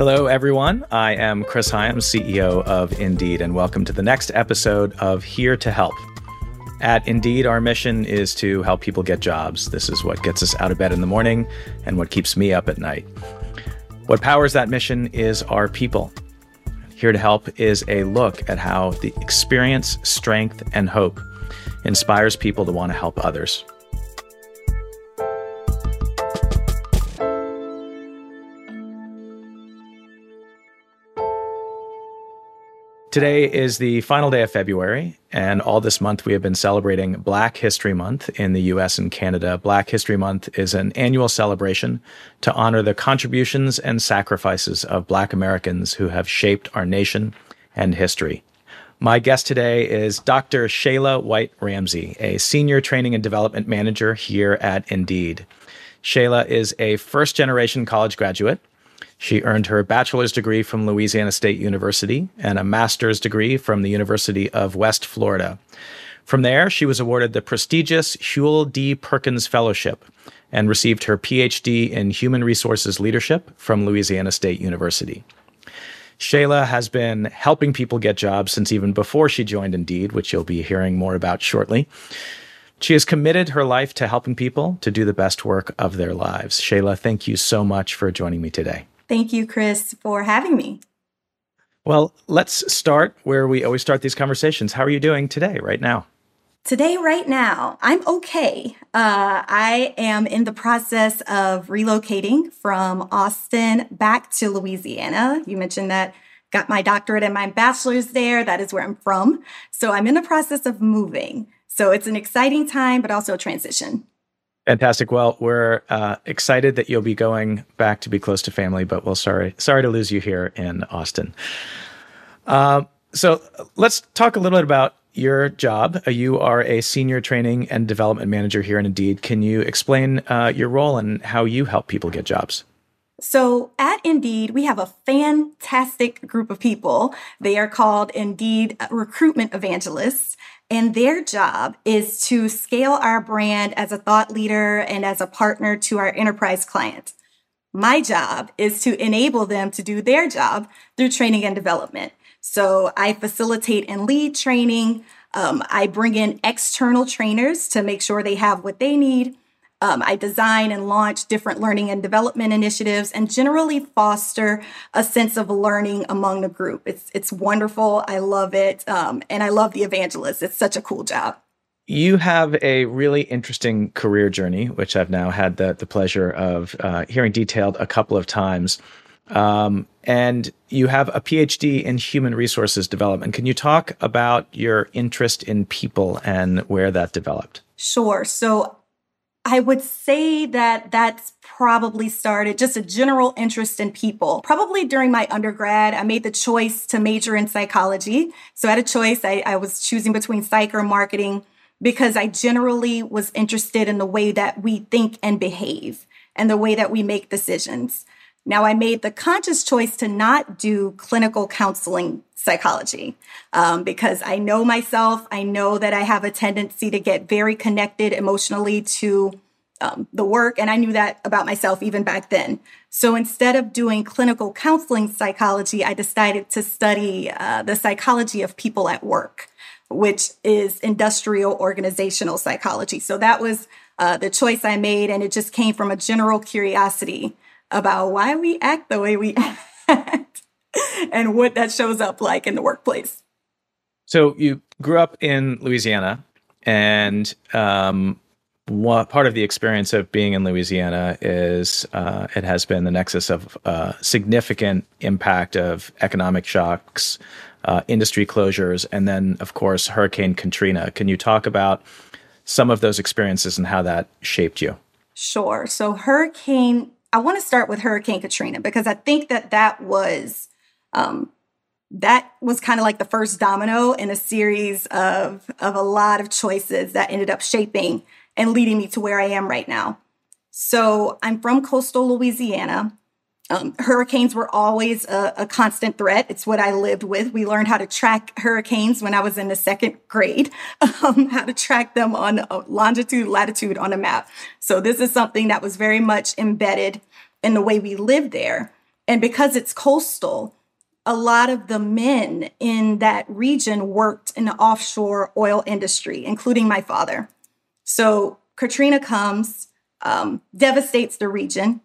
Hello, everyone. I am Chris Hyams, CEO of Indeed, and welcome to the next episode of Here to Help. At Indeed, our mission is to help people get jobs. This is what gets us out of bed in the morning and what keeps me up at night. What powers that mission is our people. Here to Help is a look at how the experience, strength, and hope inspires people to want to help others. Today is the final day of February, and all this month we have been celebrating Black History Month in the US and Canada. Black History Month is an annual celebration to honor the contributions and sacrifices of Black Americans who have shaped our nation and history. My guest today is Dr. Shayla White Ramsey, a senior training and development manager here at Indeed. Shayla is a first generation college graduate she earned her bachelor's degree from Louisiana State University and a master's degree from the University of West Florida. From there, she was awarded the prestigious Huel D. Perkins Fellowship and received her PhD in Human Resources Leadership from Louisiana State University. Shayla has been helping people get jobs since even before she joined Indeed, which you'll be hearing more about shortly. She has committed her life to helping people to do the best work of their lives. Shayla, thank you so much for joining me today. Thank you, Chris, for having me. Well, let's start where we always start these conversations. How are you doing today, right now? Today, right now, I'm okay. Uh, I am in the process of relocating from Austin back to Louisiana. You mentioned that got my doctorate and my bachelor's there. That is where I'm from. So I'm in the process of moving. So it's an exciting time, but also a transition. Fantastic. Well, we're uh, excited that you'll be going back to be close to family, but we'll sorry sorry to lose you here in Austin. Uh, so let's talk a little bit about your job. Uh, you are a senior training and development manager here in Indeed. Can you explain uh, your role and how you help people get jobs? So at Indeed, we have a fantastic group of people. They are called Indeed recruitment evangelists. And their job is to scale our brand as a thought leader and as a partner to our enterprise clients. My job is to enable them to do their job through training and development. So I facilitate and lead training. Um, I bring in external trainers to make sure they have what they need. Um, I design and launch different learning and development initiatives and generally foster a sense of learning among the group. It's, it's wonderful. I love it. Um, and I love the evangelist. It's such a cool job. You have a really interesting career journey, which I've now had the, the pleasure of uh, hearing detailed a couple of times. Um, and you have a PhD in human resources development. Can you talk about your interest in people and where that developed? Sure. So I would say that that's probably started just a general interest in people. Probably during my undergrad, I made the choice to major in psychology. So I had a choice. I, I was choosing between psych or marketing because I generally was interested in the way that we think and behave and the way that we make decisions. Now, I made the conscious choice to not do clinical counseling psychology um, because I know myself. I know that I have a tendency to get very connected emotionally to um, the work, and I knew that about myself even back then. So instead of doing clinical counseling psychology, I decided to study uh, the psychology of people at work, which is industrial organizational psychology. So that was uh, the choice I made, and it just came from a general curiosity about why we act the way we act and what that shows up like in the workplace. So you grew up in Louisiana, and um, what part of the experience of being in Louisiana is uh, it has been the nexus of uh, significant impact of economic shocks, uh, industry closures, and then, of course, Hurricane Katrina. Can you talk about some of those experiences and how that shaped you? Sure. So, Hurricane I want to start with Hurricane Katrina because I think that that was um, that was kind of like the first domino in a series of of a lot of choices that ended up shaping and leading me to where I am right now. So I'm from coastal Louisiana. Um, hurricanes were always a, a, constant threat. It's what I lived with. We learned how to track hurricanes when I was in the second grade, um, how to track them on longitude, latitude on a map. So this is something that was very much embedded in the way we lived there. And because it's coastal, a lot of the men in that region worked in the offshore oil industry, including my father. So Katrina comes, um, devastates the region.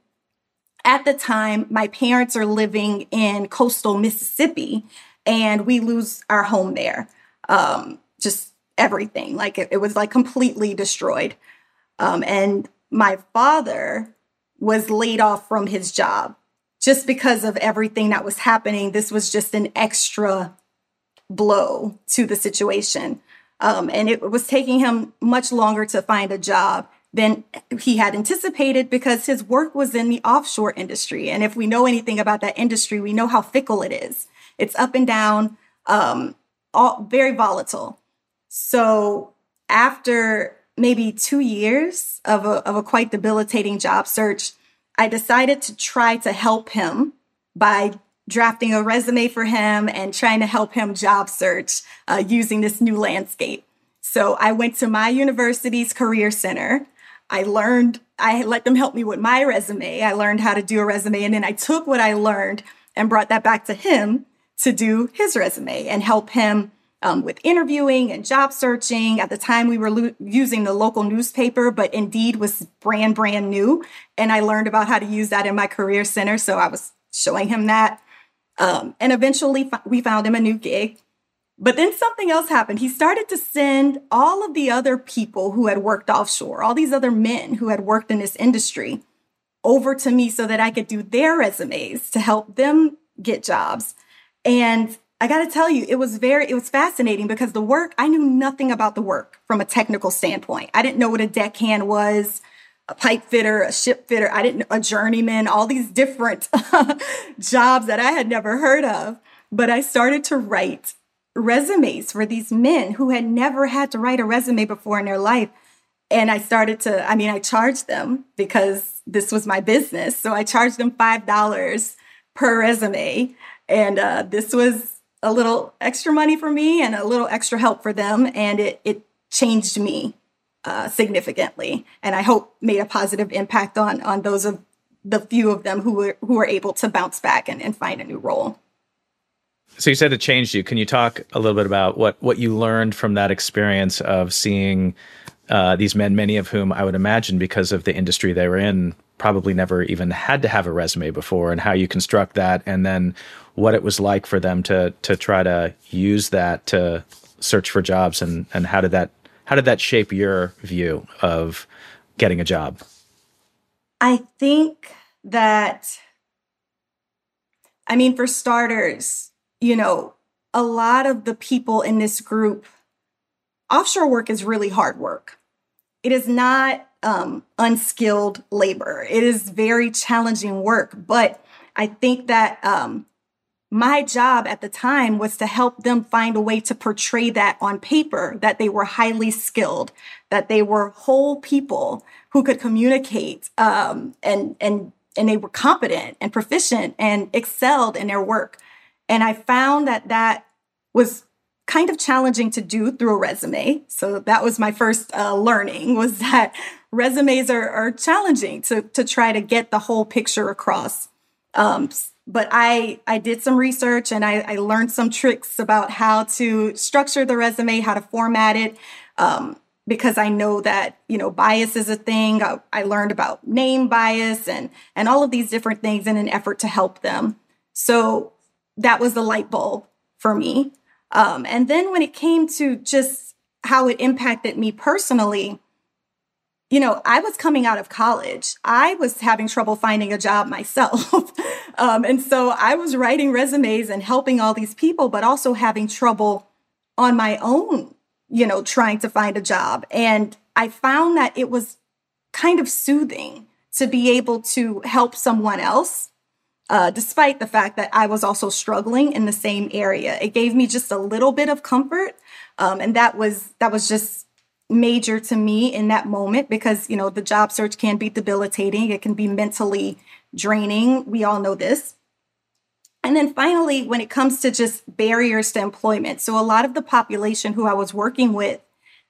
At the time, my parents are living in coastal Mississippi, and we lose our home there. Um, just everything, like it, it, was like completely destroyed. Um, and my father was laid off from his job just because of everything that was happening. This was just an extra blow to the situation. Um, and it was taking him much longer to find a job than he had anticipated because his work was in the offshore industry. And if we know anything about that industry, we know how fickle it is. It's up and down, um, all very volatile. So after maybe two years of a, of a quite debilitating job search, I decided to try to help him by drafting a resume for him and trying to help him job search uh, using this new landscape. So I went to my university's career center. I learned, I let them help me with my resume. I learned how to do a resume. And then I took what I learned and brought that back to him to do his resume and help him um, with interviewing and job searching. At the time, we were lo- using the local newspaper, but Indeed was brand, brand new. And I learned about how to use that in my career center. So I was showing him that. Um, and eventually, we found him a new gig. But then something else happened. He started to send all of the other people who had worked offshore, all these other men who had worked in this industry, over to me so that I could do their resumes to help them get jobs. And I got to tell you, it was very, it was fascinating because the work, I knew nothing about the work from a technical standpoint. I didn't know what a deckhand was, a pipe fitter, a ship fitter. I didn't, a journeyman, all these different jobs that I had never heard of. But I started to write resumes for these men who had never had to write a resume before in their life. And I started to, I mean, I charged them because this was my business. So I charged them $5 per resume. And uh, this was a little extra money for me and a little extra help for them. And it, it changed me uh, significantly. And I hope made a positive impact on, on those of the few of them who were, who were able to bounce back and, and find a new role. So you said it changed you. Can you talk a little bit about what, what you learned from that experience of seeing uh, these men, many of whom I would imagine because of the industry they were in, probably never even had to have a resume before, and how you construct that, and then what it was like for them to to try to use that to search for jobs, and and how did that how did that shape your view of getting a job? I think that, I mean, for starters, you know, a lot of the people in this group, offshore work is really hard work. It is not um, unskilled labor. It is very challenging work, but I think that um, my job at the time was to help them find a way to portray that on paper that they were highly skilled, that they were whole people who could communicate um, and and and they were competent and proficient and excelled in their work. And I found that that was kind of challenging to do through a resume. So that was my first uh, learning was that resumes are, are challenging to, to try to get the whole picture across. Um, but I, I did some research and I, I, learned some tricks about how to structure the resume, how to format it. Um, because I know that, you know, bias is a thing. I, I learned about name bias and, and all of these different things in an effort to help them. So that was the light bulb for me. Um, and then when it came to just how it impacted me personally, you know, I was coming out of college. I was having trouble finding a job myself. um, and so I was writing resumes and helping all these people, but also having trouble on my own, you know, trying to find a job. And I found that it was kind of soothing to be able to help someone else uh, despite the fact that I was also struggling in the same area. It gave me just a little bit of comfort, um, and that was that was just major to me in that moment because you know the job search can be debilitating. It can be mentally draining. We all know this. And then finally, when it comes to just barriers to employment, so a lot of the population who I was working with,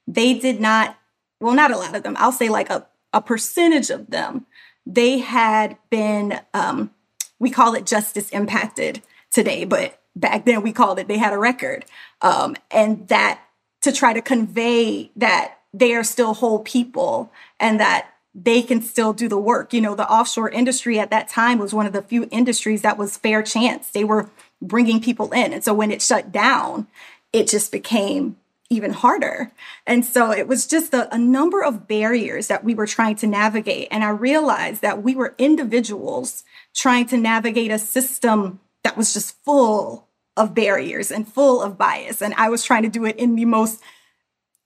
they did not, well, not a lot of them, I'll say like a, a percentage of them, they had been um, we call it justice impacted today, but back then we called it they had a record. Um, and that to try to convey that they are still whole people and that they can still do the work. You know, the offshore industry at that time was one of the few industries that was fair chance. They were bringing people in. And so when it shut down, it just became even harder. And so it was just a, a, number of barriers that we were trying to navigate. And I realized that we were individuals trying to navigate a system that was just full of barriers and full of bias. And I was trying to do it in the most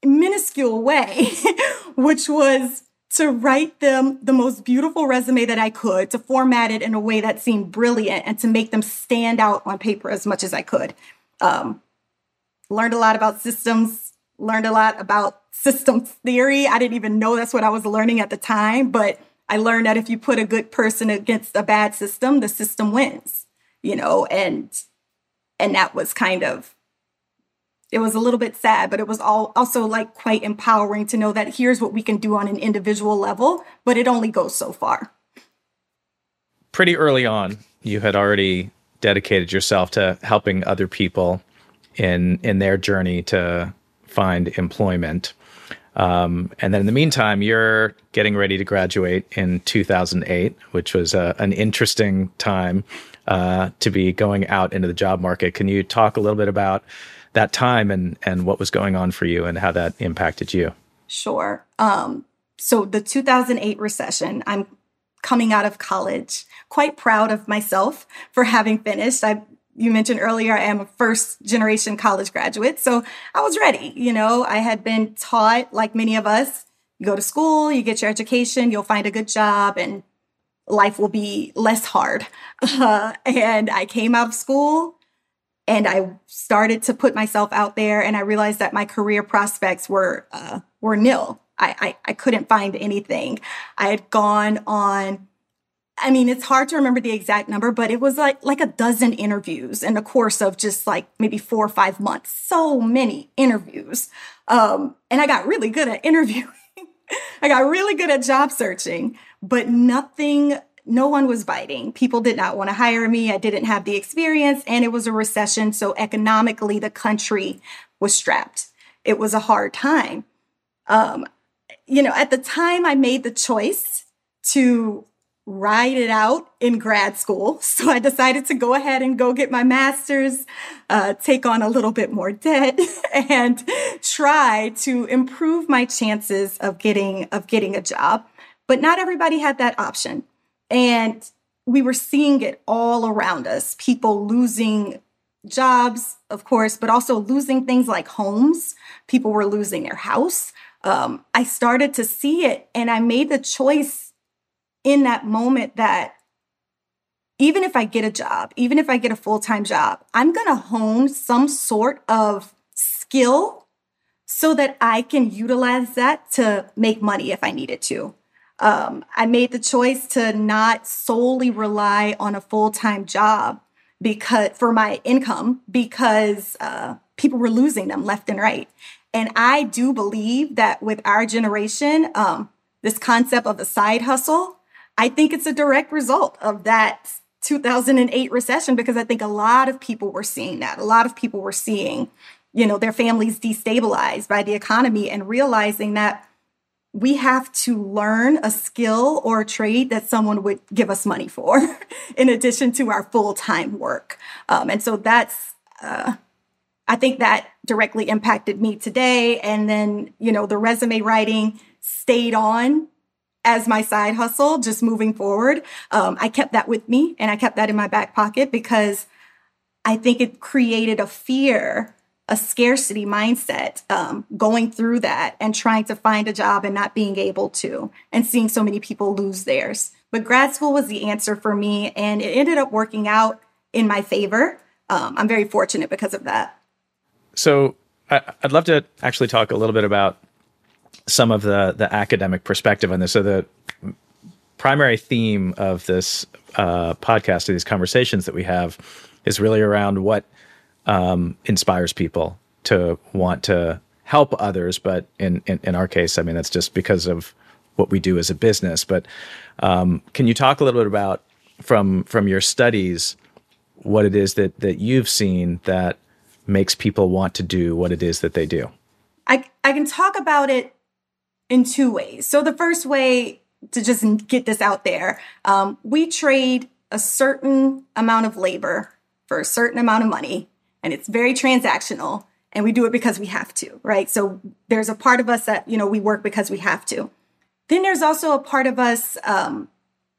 minuscule way, which was to write them the most beautiful resume that I could, to format it in a way that seemed brilliant, and to make them stand out on paper as much as I could. Um, learned a lot about systems, learned a lot about systems theory. I didn't even know that's what I was learning at the time, but I learned that if you put a good person against a bad system, the system wins, you know, and and that was kind of it was a little bit sad, but it was all also like quite empowering to know that here's what we can do on an individual level, but it only goes so far. Pretty early on, you had already dedicated yourself to helping other people in in their journey to find employment. Um, and then in the meantime, you're getting ready to graduate in 2008, which was uh, an interesting time uh, to be going out into the job market. Can you talk a little bit about that time and and what was going on for you and how that impacted you. Sure. Um, so the 2008 recession, I'm coming out of college, quite proud of myself for having finished. I you mentioned earlier I am a first generation college graduate, so I was ready. You know, I had been taught like many of us, you go to school, you get your education, you'll find a good job and life will be less hard. Uh, and I came out of school and I started to put myself out there, and I realized that my career prospects were uh, were nil. I, I I couldn't find anything. I had gone on. I mean, it's hard to remember the exact number, but it was like like a dozen interviews in the course of just like maybe four or five months. So many interviews, um, and I got really good at interviewing. I got really good at job searching, but nothing no one was biting. People did not want to hire me. I didn't have the experience, and it was a recession. So economically, the country was strapped. It was a hard time. Um, you know, at the time, I made the choice to ride it out in grad school. So I decided to go ahead and go get my master's, uh, take on a little bit more debt, and try to improve my chances of getting of getting a job. But not everybody had that option. And we were seeing it all around us people losing jobs, of course, but also losing things like homes. People were losing their house. Um, I started to see it, and I made the choice in that moment that even if I get a job, even if I get a full time job, I'm going to hone some sort of skill so that I can utilize that to make money if I needed to um, I made the choice to not solely rely on a full time job because for my income because uh, people were losing them left and right. And I do believe that with our generation, um, this concept of a side hustle, I think it's a direct result of that 2008 recession because I think a lot of people were seeing that. A lot of people were seeing, you know, their families destabilized by the economy and realizing that we have to learn a skill or a trade that someone would give us money for in addition to our full-time work um, and so that's uh, i think that directly impacted me today and then you know the resume writing stayed on as my side hustle just moving forward. Um, i kept that with me and i kept that in my back pocket because i think it created a fear a scarcity mindset um, going through that and trying to find a job and not being able to and seeing so many people lose theirs. But grad school was the answer for me and it ended up working out in my favor. Um, i'm very fortunate because of that. So i'd love to actually talk a little bit about some of the the academic perspective on this so the primary theme of this uh, podcast of these conversations that we have is really around what um, inspires people to want to help others. But in, in, in our case, I mean, that's just because of what we do as a business. But um, can you talk a little bit about from from your studies what it is that that you've seen that makes people want to do what it is that they do. I I can talk about it in two ways. So the first way to just get this out there, um, we trade a certain amount of labor for a certain amount of money, and it's very transactional. And we do it because we have to, right? So there's a part of us that you know we work because we have to. Then there's also a part of us um,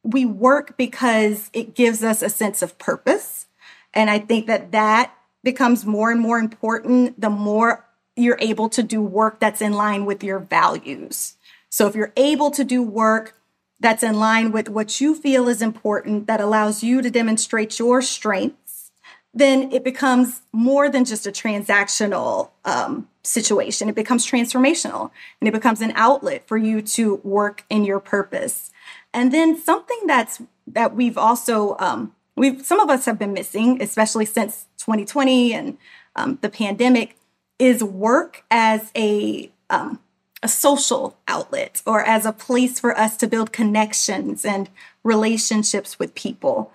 we work because it gives us a sense of purpose, and I think that that becomes more and more important the more you're able to do work that's in line with your values. So if you're able to do work that's in line with what you feel is important, that allows you to demonstrate your strengths, then it becomes more than just a transactional um, situation. It becomes transformational and it becomes an outlet for you to work in your purpose. And then something that's that we've also um, we've some of us have been missing, especially since 2020 and um, the pandemic, is work as a um, a social outlet or as a place for us to build connections and relationships with people.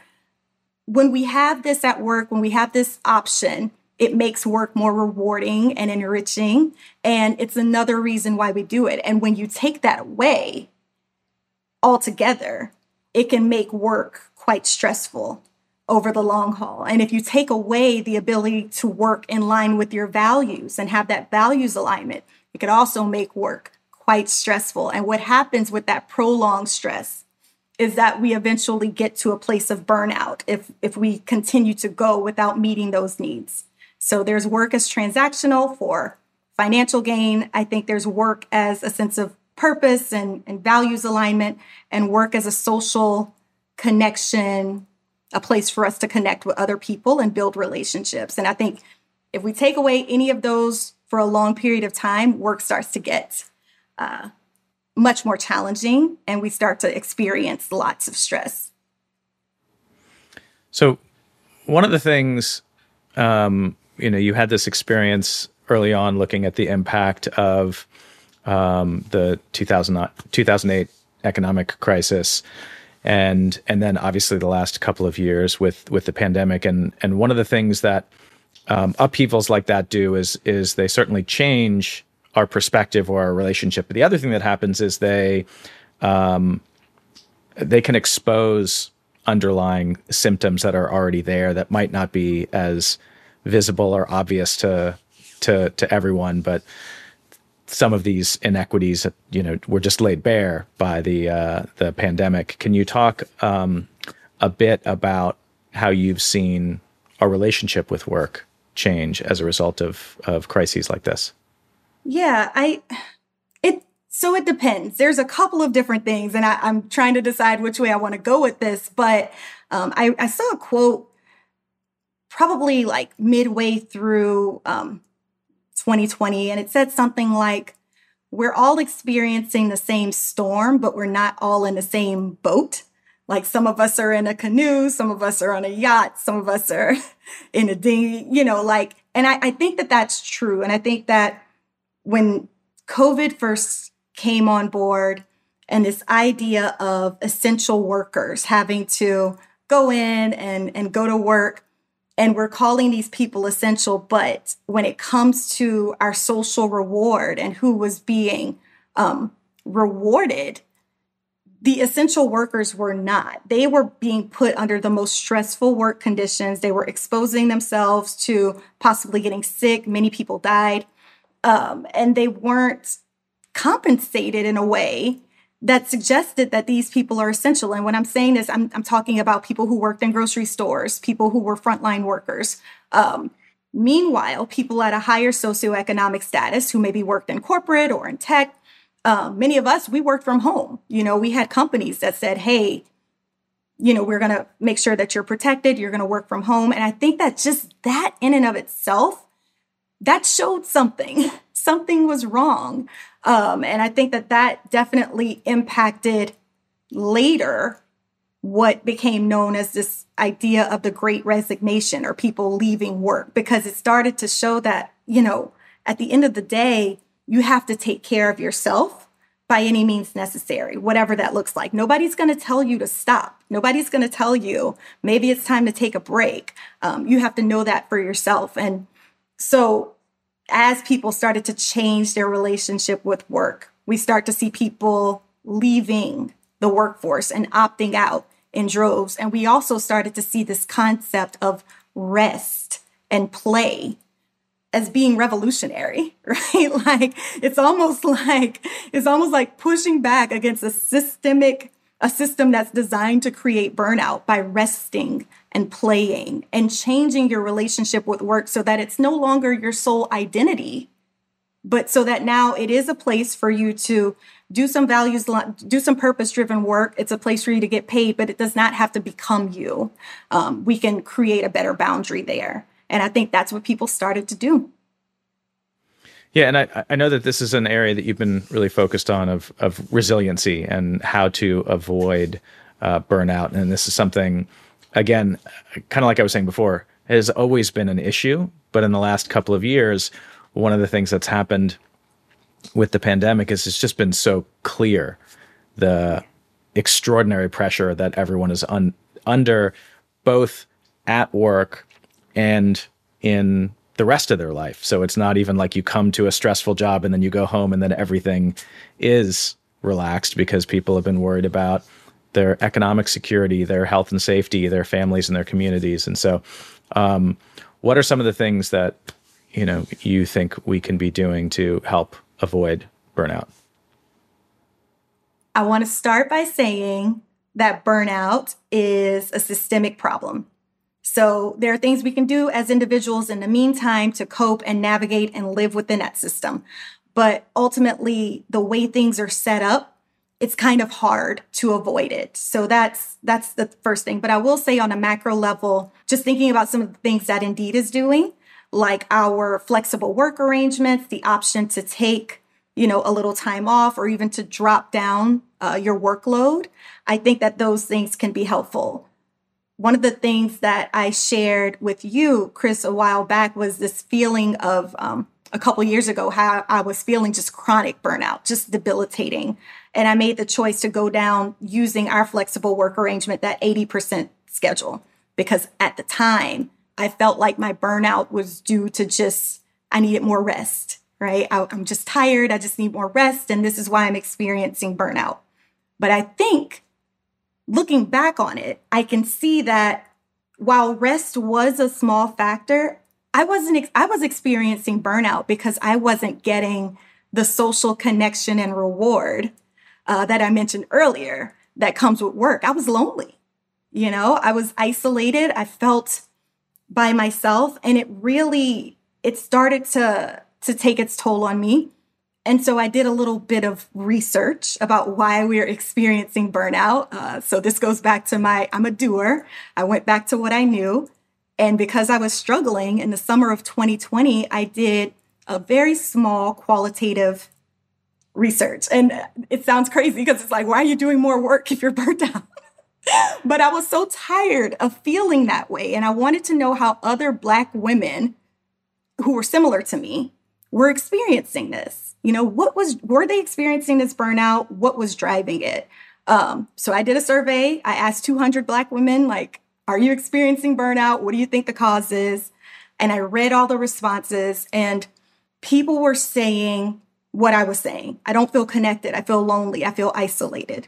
When we have this at work, when we have this option, it makes work more rewarding and enriching. And it's another reason why we do it. And when you take that away altogether, it can make work quite stressful over the long haul. And if you take away the ability to work in line with your values and have that values alignment, it could also make work quite stressful. And what happens with that prolonged stress is that we eventually get to a place of burnout if, if we continue to go without meeting those needs. So there's work as transactional for financial gain. I think there's work as a sense of purpose and, and values alignment, and work as a social connection a place for us to connect with other people and build relationships. And I think if we take away any of those for a long period of time, work starts to get uh, much more challenging and we start to experience lots of stress. So, one of the things, um, you know, you had this experience early on looking at the impact of um, the 2000, 2008 economic crisis and and then obviously the last couple of years with with the pandemic and and one of the things that um, upheavals like that do is is they certainly change our perspective or our relationship. But the other thing that happens is they um, they can expose underlying symptoms that are already there that might not be as visible or obvious to to to everyone, but some of these inequities, that, you know, were just laid bare by the uh, the pandemic. Can you talk um, a bit about how you've seen our relationship with work change as a result of of crises like this? Yeah, I it so it depends. There's a couple of different things, and I, am trying to decide which way I want to go with this. But um, I, I saw a quote probably like midway through um, 2020, and it said something like, We're all experiencing the same storm, but we're not all in the same boat. Like some of us are in a canoe, some of us are on a yacht, some of us are in a dinghy, you know, like, and I, I think that that's true. And I think that when COVID first came on board and this idea of essential workers having to go in and, and go to work and we're calling these people essential. But when it comes to our social reward and who was being um, rewarded, the essential workers were not. They were being put under the most stressful work conditions. They were exposing themselves to possibly getting sick. Many people died. Um, and they weren't compensated in a way that suggested that these people are essential. And when I'm saying this, I'm, I'm talking about people who worked in grocery stores, people who were frontline workers. Um, meanwhile, people at a higher socioeconomic status who maybe worked in corporate or in tech, um, many of us, we worked from home. You know, we had companies that said, hey, you know, we're going to make sure that you're protected, you're going to work from home. And I think that just that in and of itself, that showed something. something was wrong. Um, and I think that that definitely impacted later what became known as this idea of the great resignation or people leaving work because it started to show that, you know, at the end of the day, you have to take care of yourself by any means necessary, whatever that looks like. Nobody's going to tell you to stop. Nobody's going to tell you maybe it's time to take a break. Um, you have to know that for yourself. And so, as people started to change their relationship with work, we start to see people leaving the workforce and opting out in droves. And we also started to see this concept of rest and play as being revolutionary, right? Like it's almost like it's almost like pushing back against a systemic a system that's designed to create burnout by resting and playing and changing your relationship with work so that it's no longer your sole identity but so that now it is a place for you to do some values do some purpose driven work. It's a place for you to get paid but it does not have to become you. Um, we can create a better boundary there. And I think that's what people started to do. Yeah, and I, I know that this is an area that you've been really focused on of of resiliency and how to avoid uh, burnout. And this is something, again, kind of like I was saying before, has always been an issue. But in the last couple of years, one of the things that's happened with the pandemic is it's just been so clear the extraordinary pressure that everyone is un- under, both at work and in the rest of their life. So it's not even like you come to a stressful job and then you go home and then everything is relaxed because people have been worried about their economic security, their health and safety, their families and their communities. And so, um, what are some of the things that you know you think we can be doing to help avoid burnout? I want to start by saying that burnout is a systemic problem. So there are things we can do as individuals in the meantime to cope and navigate and live within that system. But ultimately, the way things are set up, it's kind of hard to avoid it. So that's that's the first thing. But I will say on a macro level, just thinking about some of the things that Indeed is doing, like our flexible work arrangements, the option to take you know a little time off or even to drop down uh, your workload i think that those things can be helpful one of the things that I shared with you, Chris, a while back was this feeling of um, a couple years ago how I was feeling just chronic burnout, just debilitating. And I made the choice to go down using our flexible work arrangement, that 80% schedule, because at the time I felt like my burnout was due to just, I needed more rest, right? I, I'm just tired. I just need more rest. And this is why I'm experiencing burnout. But I think looking back on it, I can see that while rest was a small factor, I wasn't ex- I was experiencing burnout because I wasn't getting the social connection and reward uh, that I mentioned earlier that comes with work. I was lonely. You know, I was isolated. I felt by myself and it really it started to to take its toll on me. And so I did a little bit of research about why we're experiencing burnout. Uh, so this goes back to my, I'm a doer. I went back to what I knew. And because I was struggling in the summer of 2020, I did a very small qualitative research. And it sounds crazy because it's like, why are you doing more work if you're burnt out? but I was so tired of feeling that way. And I wanted to know how other Black women who were similar to me were experiencing this. You know what was were they experiencing this burnout? What was driving it? Um, so i did a survey. I asked 200 black women like are you experiencing burnout? What do you think the cause is? And i read all the responses and people were saying what i was saying. I don't feel connected. I feel lonely. I feel isolated.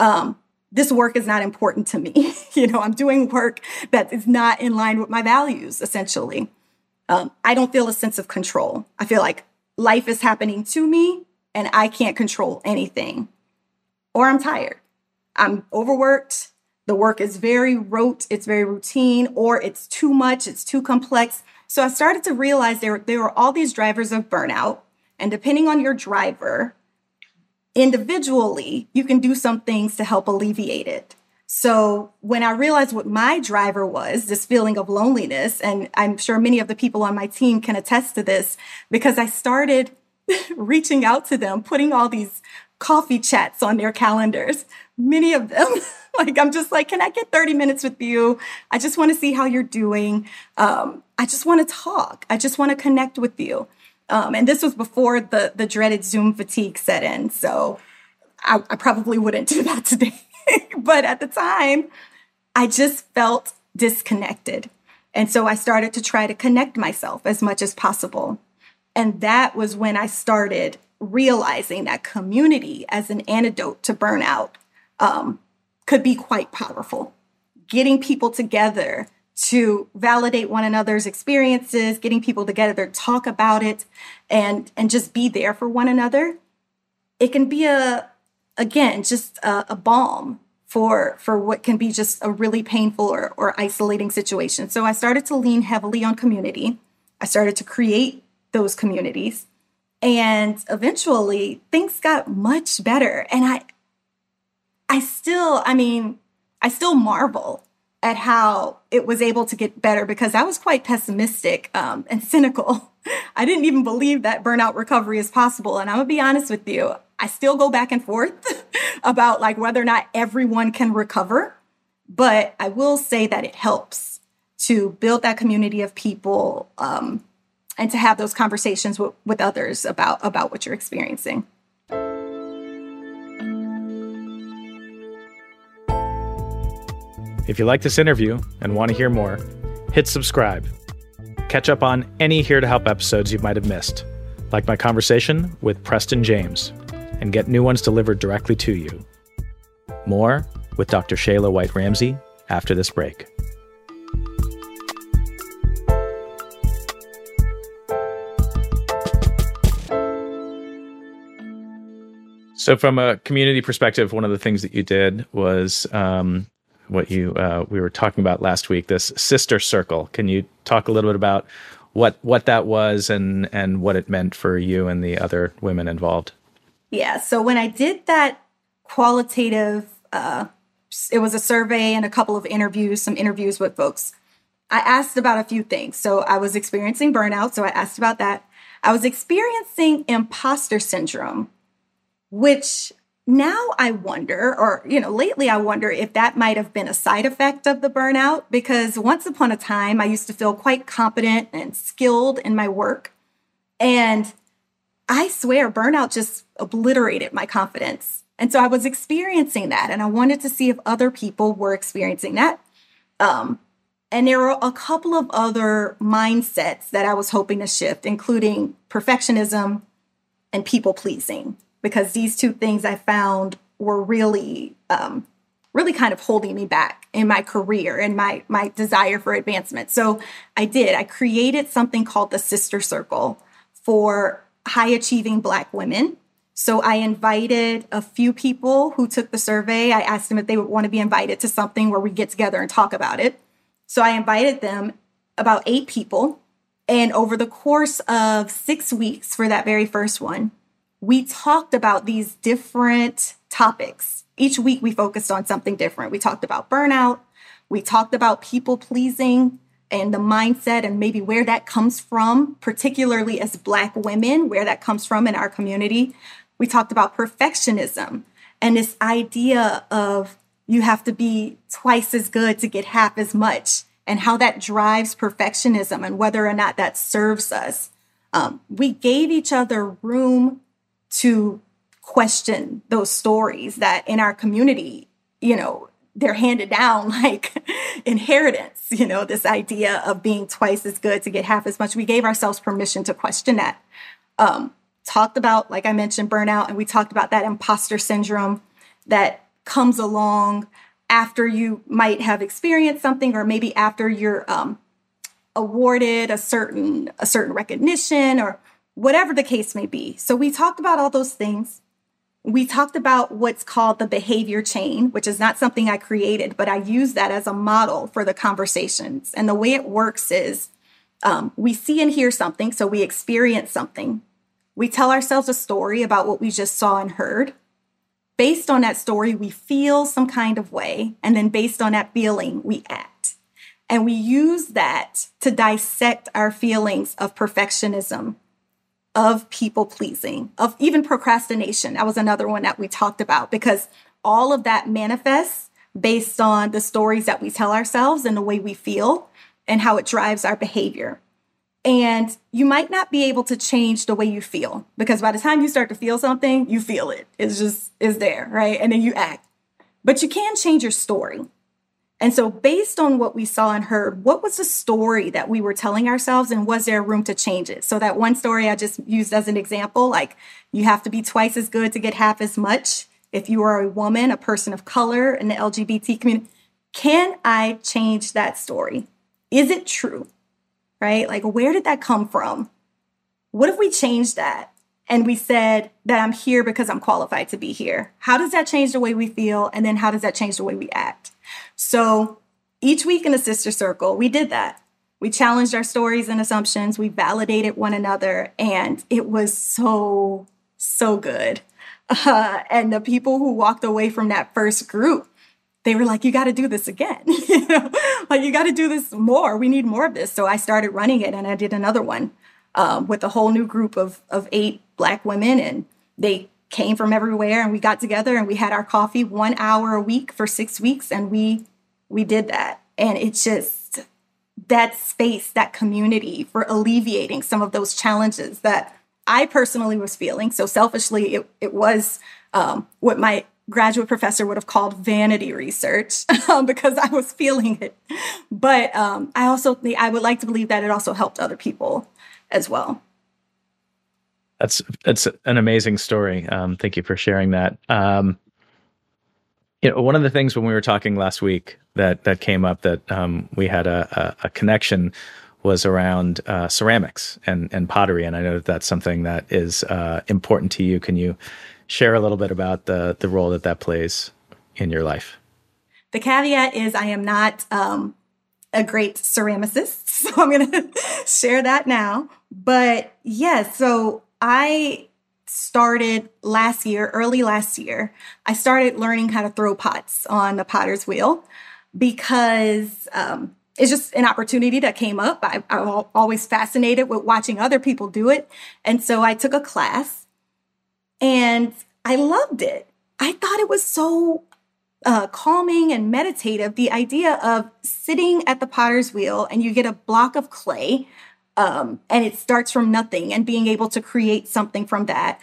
Um, this work is not important to me. You know i'm doing work that is not in line with my values essentially um, i don't feel a sense of control i feel like life is happening to me and I can't control anything. Or I'm tired. I'm overworked. The work is very rote, it's very routine, or it's too much, it's too complex. So I started to realize there, there were all these drivers of burnout. And depending on your driver, individually, you can do some things to help alleviate it. So when I realized what my driver was, this feeling of loneliness, and I'm sure many of the people on my team can attest to this because I started reaching out to them, putting all these coffee chats on their calendars. Many of them, like, I'm just like, can I get 30 minutes with you? I just want to see how you're doing. Um, I just want to talk. I just want to connect with you. Um, and this was before the the dreaded Zoom fatigue set in. So I, I probably wouldn't do that today. but at the time, I just felt disconnected. And so I started to try to connect myself as much as possible. And that was when I started realizing that community as an antidote to burnout um, could be quite powerful. Getting people together to validate one another's experiences, getting people together to talk about it, and and just be there for one another. It can be a again just a, a balm for for what can be just a really painful or, or isolating situation. So I started to lean heavily on community. I started to create those communities. And eventually things got much better. And I I still, I mean, I still marvel at how it was able to get better because I was quite pessimistic um, and cynical. I didn't even believe that burnout recovery is possible. And I'm gonna be honest with you, I still go back and forth about like whether or not everyone can recover. But I will say that it helps to build that community of people um, and to have those conversations with, with others about about what you're experiencing. If you like this interview and want to hear more, hit subscribe. Catch up on any Here to Help episodes you might have missed, like my conversation with Preston James, and get new ones delivered directly to you. More with Dr. Shayla White Ramsey after this break. So, from a community perspective, one of the things that you did was um, what you uh, we were talking about last week. This sister circle. Can you talk a little bit about what what that was and and what it meant for you and the other women involved? Yeah. So when I did that qualitative, uh, it was a survey and a couple of interviews, some interviews with folks. I asked about a few things. So I was experiencing burnout, so I asked about that. I was experiencing imposter syndrome which now I wonder, or, you know, lately I wonder if that might have been a side effect of the burnout, because once upon a time I used to feel quite competent and skilled in my work. And I swear burnout just obliterated my confidence. And so I was experiencing that, and I wanted to see if other people were experiencing that. Um, and there were a couple of other mindsets that I was hoping to shift, including perfectionism and people pleasing because these two things I found were really, um, really kind of holding me back in my career and my my desire for advancement. So I did. I created something called the Sister Circle for high achieving Black women. So I invited a few people who took the survey. I asked them if they would want to be invited to something where we get together and talk about it. So I invited them, about eight people. And over the course of six weeks for that very first one, we talked about these different topics. Each week we focused on something different. We talked about burnout, we talked about people pleasing and the mindset and maybe where that comes from, particularly as Black women, where that comes from in our community. We talked about perfectionism and this idea of you have to be twice as good to get half as much and how that drives perfectionism and whether or not that serves us. Um, we gave each other room to question those stories that in our community, you know, they're handed down like inheritance, you know, this idea of being twice as good to get half as much. We gave ourselves permission to question that. Um, talked about, like I mentioned, burnout, and we talked about that imposter syndrome that comes along after you might have experienced something, or maybe after you're um, awarded a certain a certain recognition or whatever the case may be. So we talked about all those things. We talked about what's called the behavior chain, which is not something I created, but I use that as a model for the conversations. And the way it works is um, we see and hear something, so we experience something. We tell ourselves a story about what we just saw and heard. Based on that story, we feel some kind of way. And then based on that feeling, we act. And we use that to dissect our feelings of perfectionism of people pleasing, of even procrastination. That was another one that we talked about because all of that manifests based on the stories that we tell ourselves and the way we feel and how it drives our behavior. And you might not be able to change the way you feel because by the time you start to feel something, you feel it. It's just, is there, right? And then you act. But you can change your story. And so, based on what we saw and heard, what was the story that we were telling ourselves, and was there room to change it? So, that one story I just used as an example like, you have to be twice as good to get half as much. If you are a woman, a person of color in the LGBT community, can I change that story? Is it true? Right? Like, where did that come from? What if we changed that and we said that I'm here because I'm qualified to be here? How does that change the way we feel? And then how does that change the way we act? So each week in the sister circle, we did that. We challenged our stories and assumptions, we validated one another, and it was so, so good. Uh, and the people who walked away from that first group, they were like, you got to do this again. you know, like you got to do this more. We need more of this. So I started running it and I did another one um, with a whole new group of, of eight Black women. And they came from everywhere and we got together and we had our coffee one hour a week for six weeks and we we did that and it's just that space that community for alleviating some of those challenges that i personally was feeling so selfishly it, it was um, what my graduate professor would have called vanity research um, because i was feeling it but um, i also i would like to believe that it also helped other people as well that's that's an amazing story. Um, thank you for sharing that. Um, you know, one of the things when we were talking last week that that came up that um, we had a, a, a, connection was around uh, ceramics and and pottery, and I know that that's something that is uh, important to you. Can you share a little bit about the the role that that plays in your life? The caveat is I am not um, a great ceramicist, so I'm going to share that now. But yes, yeah, so I started last year, early last year, I started learning how to throw pots on the potter's wheel because um, it's just an opportunity that came up. I, I'm always fascinated with watching other people do it. And so I took a class and I loved it. I thought it was so uh, calming and meditative. The idea of sitting at the potter's wheel and you get a block of clay um, and it starts from nothing and being able to create something from that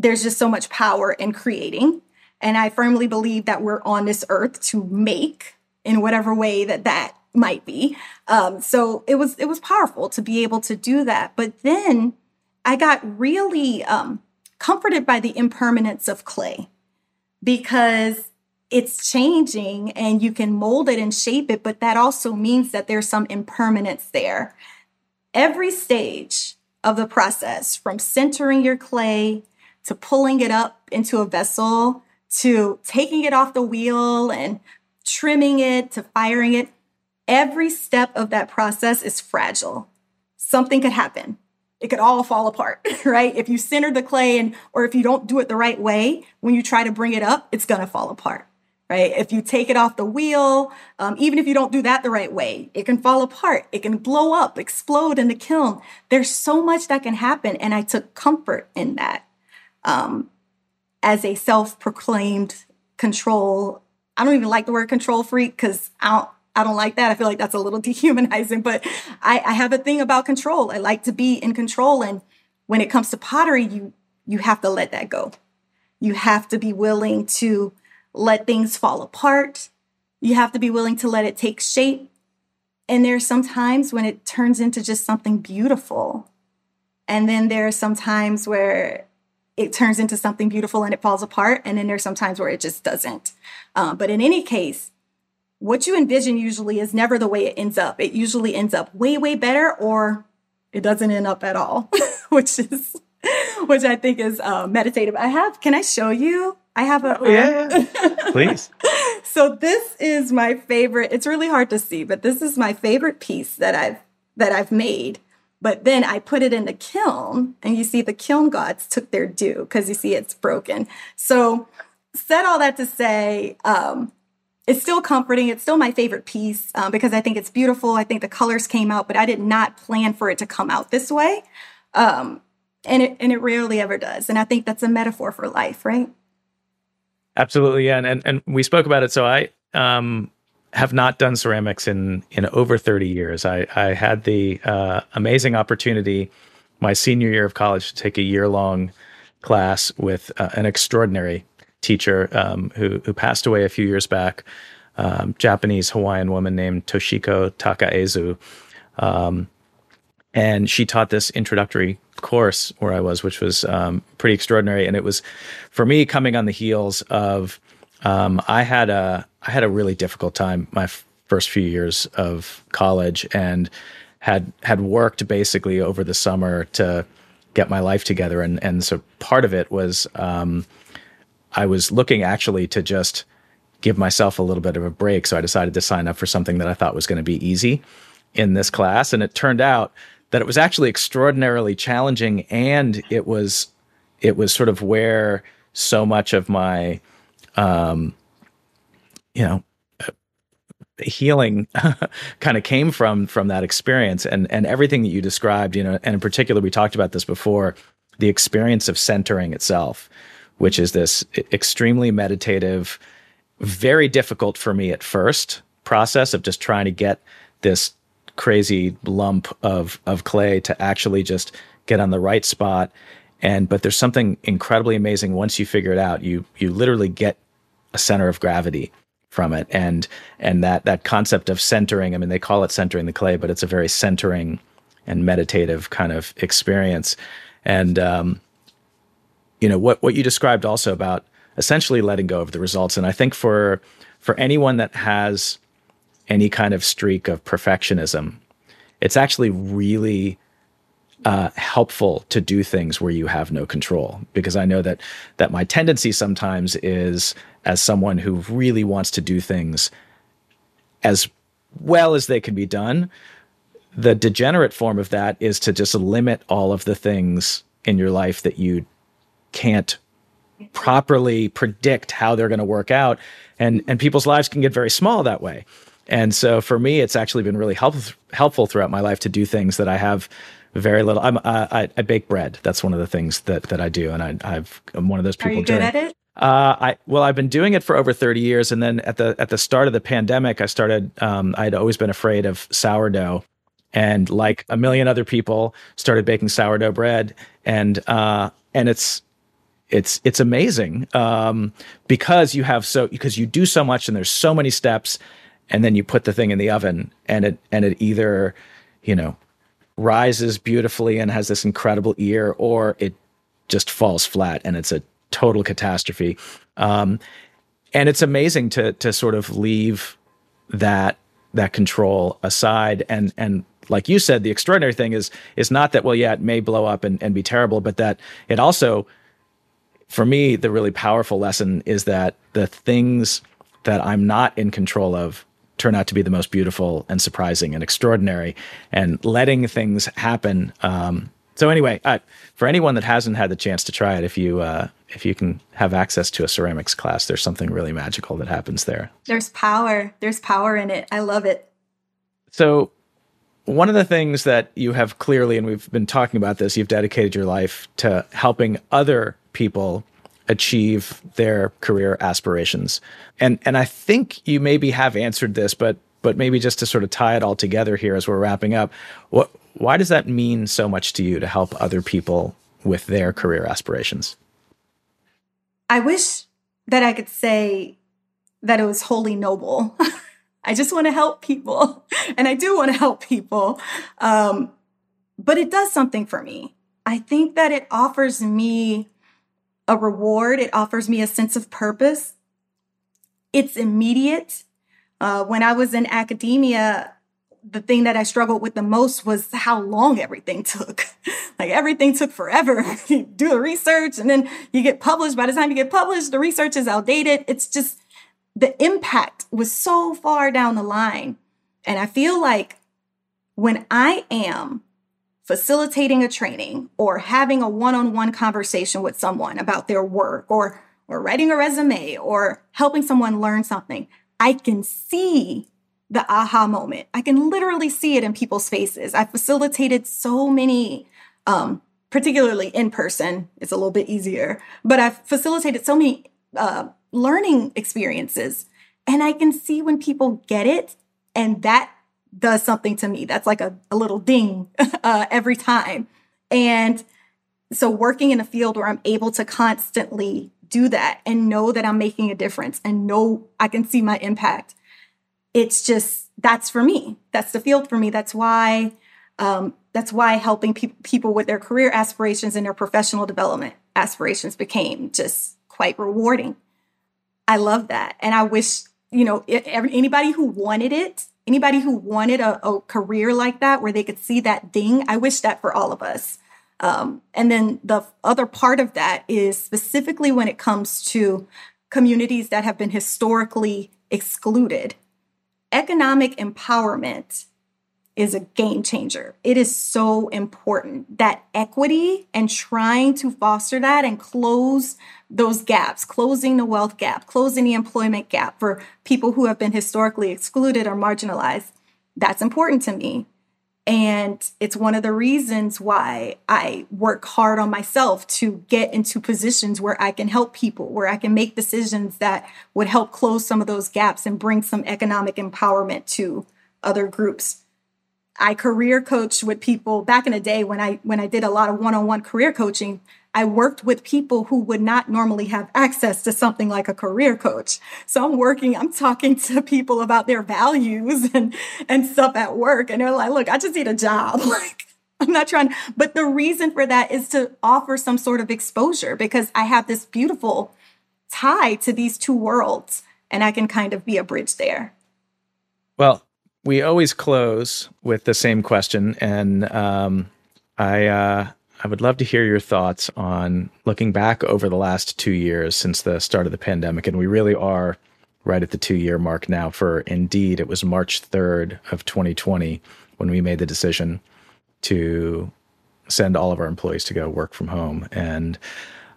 there's just so much power in creating. And i firmly believe that we're on this earth to make in whatever way that that might be. Um, so it was it was powerful to be able to do that. But then i got really um, comforted by the impermanence of clay because it's changing and you can mold it and shape it but that also means that there's some impermanence there every stage of the process from centering your clay to pulling it up into a vessel to taking it off the wheel and trimming it to firing it, every step of that process is fragile. Something could happen. It could all fall apart, right? If you center the clay and or if you don't do it the right way, when you try to bring it up, it's going to fall apart right? If you take it off the wheel, um, even if you don't do that the right way, it can fall apart. It can blow up, explode in the kiln. There's so much that can happen. And I took comfort in that um, as a self proclaimed control. I don't even like the word control freak because I don't. I don't like that. I feel like that's a little dehumanizing, but I, I have a thing about control. I like to be in control. And when it comes to pottery, you you have to let that go. You have to be willing to let things fall apart. You have to be willing to let it take shape. And there are some times when it turns into just something beautiful. And then there are some times where it turns into something beautiful and it falls apart. And then there's some times where it just doesn't. Um, but in any case, what you envision usually is never the way it ends up. It usually ends up way, way better, or it doesn't end up at all, which is, which I think is uh, meditative. I have, can I show you? I have a. Oh, yeah, yeah. Please. so this is my favorite. It's really hard to see, but this is my favorite piece that I've that I've made. But then I put it in the kiln, and you see the kiln gods took their due because you see it's broken. So said all that to say, um, it's still comforting. It's still my favorite piece um, because I think it's beautiful. I think the colors came out, but I did not plan for it to come out this way. Um, and it and it rarely ever does. And I think that's a metaphor for life, right? Absolutely, yeah, and, and and we spoke about it. So I um have not done ceramics in in over 30 years. I, I had the uh, amazing opportunity my senior year of college to take a year long class with uh, an extraordinary teacher um, who who passed away a few years back, um, Japanese Hawaiian woman named Toshiko Takaezu. Um, and she taught this introductory course where I was, which was um, pretty extraordinary. And it was for me coming on the heels of um, I had a I had a really difficult time my f- first few years of college and had had worked basically over the summer to get my life together. And and so part of it was um, I was looking actually to just give myself a little bit of a break. So I decided to sign up for something that I thought was going to be easy in this class. And it turned out that it was actually extraordinarily challenging and it was it was sort of where so much of my um, you know, healing kind of came from from that experience. And and everything that you described you know and in particular we talked about this before the experience of centering itself which is this extremely meditative very difficult for me at first process of just trying to get this crazy lump of of clay to actually just get on the right spot. And but there's something incredibly amazing once you figure it out you you literally get a center of gravity from it. And and that that concept of centering i mean they call it centering the clay but it's a very centering and meditative kind of experience. And um, you know what what you described also about essentially letting go of the results. And i think for for anyone that has any kind of streak of perfectionism it's actually really uh, helpful to do things where you have no control because I know that that my tendency sometimes is as someone who really wants to do things as well as they can be done. The degenerate form of that is to just limit all of the things in your life that you can't properly predict how they're going to work out and and people's lives can get very small that way. And so for me it's actually been really help, helpful throughout my life to do things that I have very little. I'm, uh, I, I bake bread. That's one of the things that that I do, and I, I've I'm one of those people. Are you good at it? Uh, I well, I've been doing it for over 30 years, and then at the at the start of the pandemic, I started. Um, I'd always been afraid of sourdough, and like a million other people, started baking sourdough bread, and uh, and it's it's it's amazing um, because you have so because you do so much, and there's so many steps, and then you put the thing in the oven, and it and it either you know rises beautifully and has this incredible ear, or it just falls flat and it's a total catastrophe. Um, and it's amazing to to sort of leave that that control aside and and like you said, the extraordinary thing is is not that well, yeah, it may blow up and, and be terrible, but that it also, for me, the really powerful lesson is that the things that I'm not in control of turn out to be the most beautiful and surprising and extraordinary and letting things happen. Um, so anyway, uh, for anyone that hasn't had the chance to try it, if you uh, if you can have access to a ceramics class, there's something really magical that happens there. There's power. There's power in it. I love it. So one of the things that you have clearly, and we've been talking about this, you've dedicated your life to helping other people achieve their career aspirations. And and I think you maybe have answered this, but but maybe just to sort of tie it all together here as we're wrapping up, what why does that mean so much to you to help other people with their career aspirations? I wish that I could say that it was wholly noble. I just want to help people, and I do want to help people. Um, but it does something for me. I think that it offers me a reward, it offers me a sense of purpose. It's immediate. Uh, when I was in academia, the thing that I struggled with the most was how long everything took. like everything took forever. you do the research and then you get published. By the time you get published, the research is outdated. It's just the impact was so far down the line. And I feel like when I am facilitating a training or having a one-on-one conversation with someone about their work or or writing a resume or helping someone learn something, I can see the aha moment. I can literally see it in people's faces. I facilitated so many, um, particularly in person. It's a little bit easier, but I've facilitated so many uh, learning experiences, And I can see when people get it, and that does something to me. That's like a, a little ding uh, every time. And so, working in a field where I'm able to constantly do that and know that I'm making a difference and know I can see my impact, it's just that's for me. That's the field for me. That's why. Um, that's why helping pe- people with their career aspirations and their professional development aspirations became just quite rewarding. I love that, and I wish you know anybody who wanted it anybody who wanted a, a, career like that where they could see that ding i wish that for all of us um, and then the other part of that is specifically when it comes to communities that have been historically excluded. Economic empowerment is a game changer. It is so important that equity and trying to foster that and close those gaps, closing the wealth gap, closing the employment gap for people who have been historically excluded or marginalized, that's important to me. And it's one of the reasons why I work hard on myself to get into positions where I can help people, where I can make decisions that would help close some of those gaps and bring some economic empowerment to other groups. I career coached with people back in the day when I when I did a lot of one-on-one career coaching. I worked with people who would not normally have access to something like a career coach. So I'm working, I'm talking to people about their values and, and stuff at work. And they're like, look, I just need a job. Like, I'm not trying, but the reason for that is to offer some sort of exposure because I have this beautiful tie to these two worlds and I can kind of be a bridge there. Well, we always close with the same question. And um, I, uh, I would love to hear your thoughts on looking back over the last two years since the start of the pandemic. And we really are right at the two year mark now for Indeed. It was March 3rd of 2020 when we made the decision to send all of our employees to go work from home. And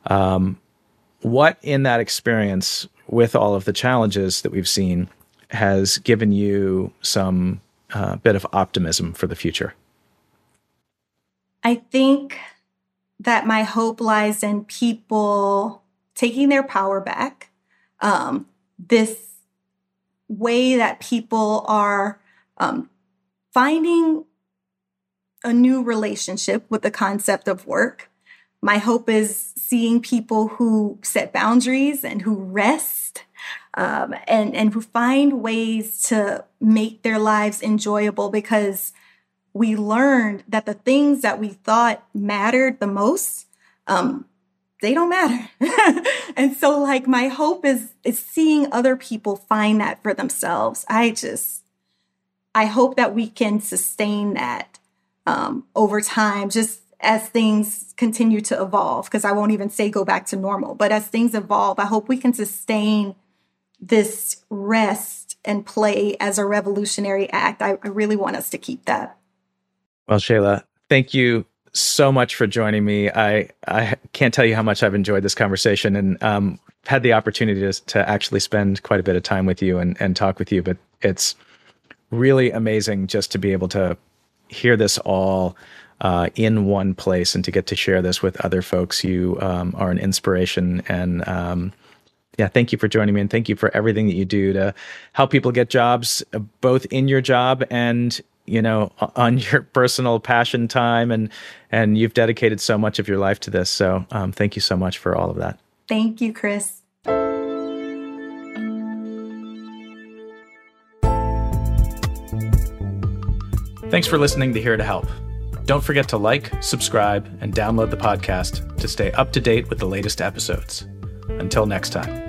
um, what in that experience, with all of the challenges that we've seen, has given you some uh, bit of optimism for the future? I think that my hope lies in people taking their power back. Um, this way that people are um, finding a new relationship with the concept of work. My hope is seeing people who set boundaries and who rest um, and, and find ways to make their lives enjoyable because we learned that the things that we thought mattered the most, um, they don't matter. and so like my hope is is seeing other people find that for themselves. I just I hope that we can sustain that um, over time, just as things continue to evolve. Because I won't even say go back to normal, but as things evolve, I hope we can sustain this rest and play as a revolutionary act. I, I really want us to keep that. Well, Shayla, thank you so much for joining me. I I can't tell you how much I've enjoyed this conversation and um, had the opportunity to, to actually spend quite a bit of time with you and, and talk with you. But it's really amazing just to be able to hear this all uh, in one place and to get to share this with other folks. You um, are an inspiration and um, yeah, thank you for joining me and thank you for everything that you do to help people get jobs, uh, both in your job and you know on your personal passion time and and you've dedicated so much of your life to this so um, thank you so much for all of that. Thank you chris. Thanks for listening to here to help. Don't forget to like subscribe and download the podcast to stay up to date with the latest episodes. Until next time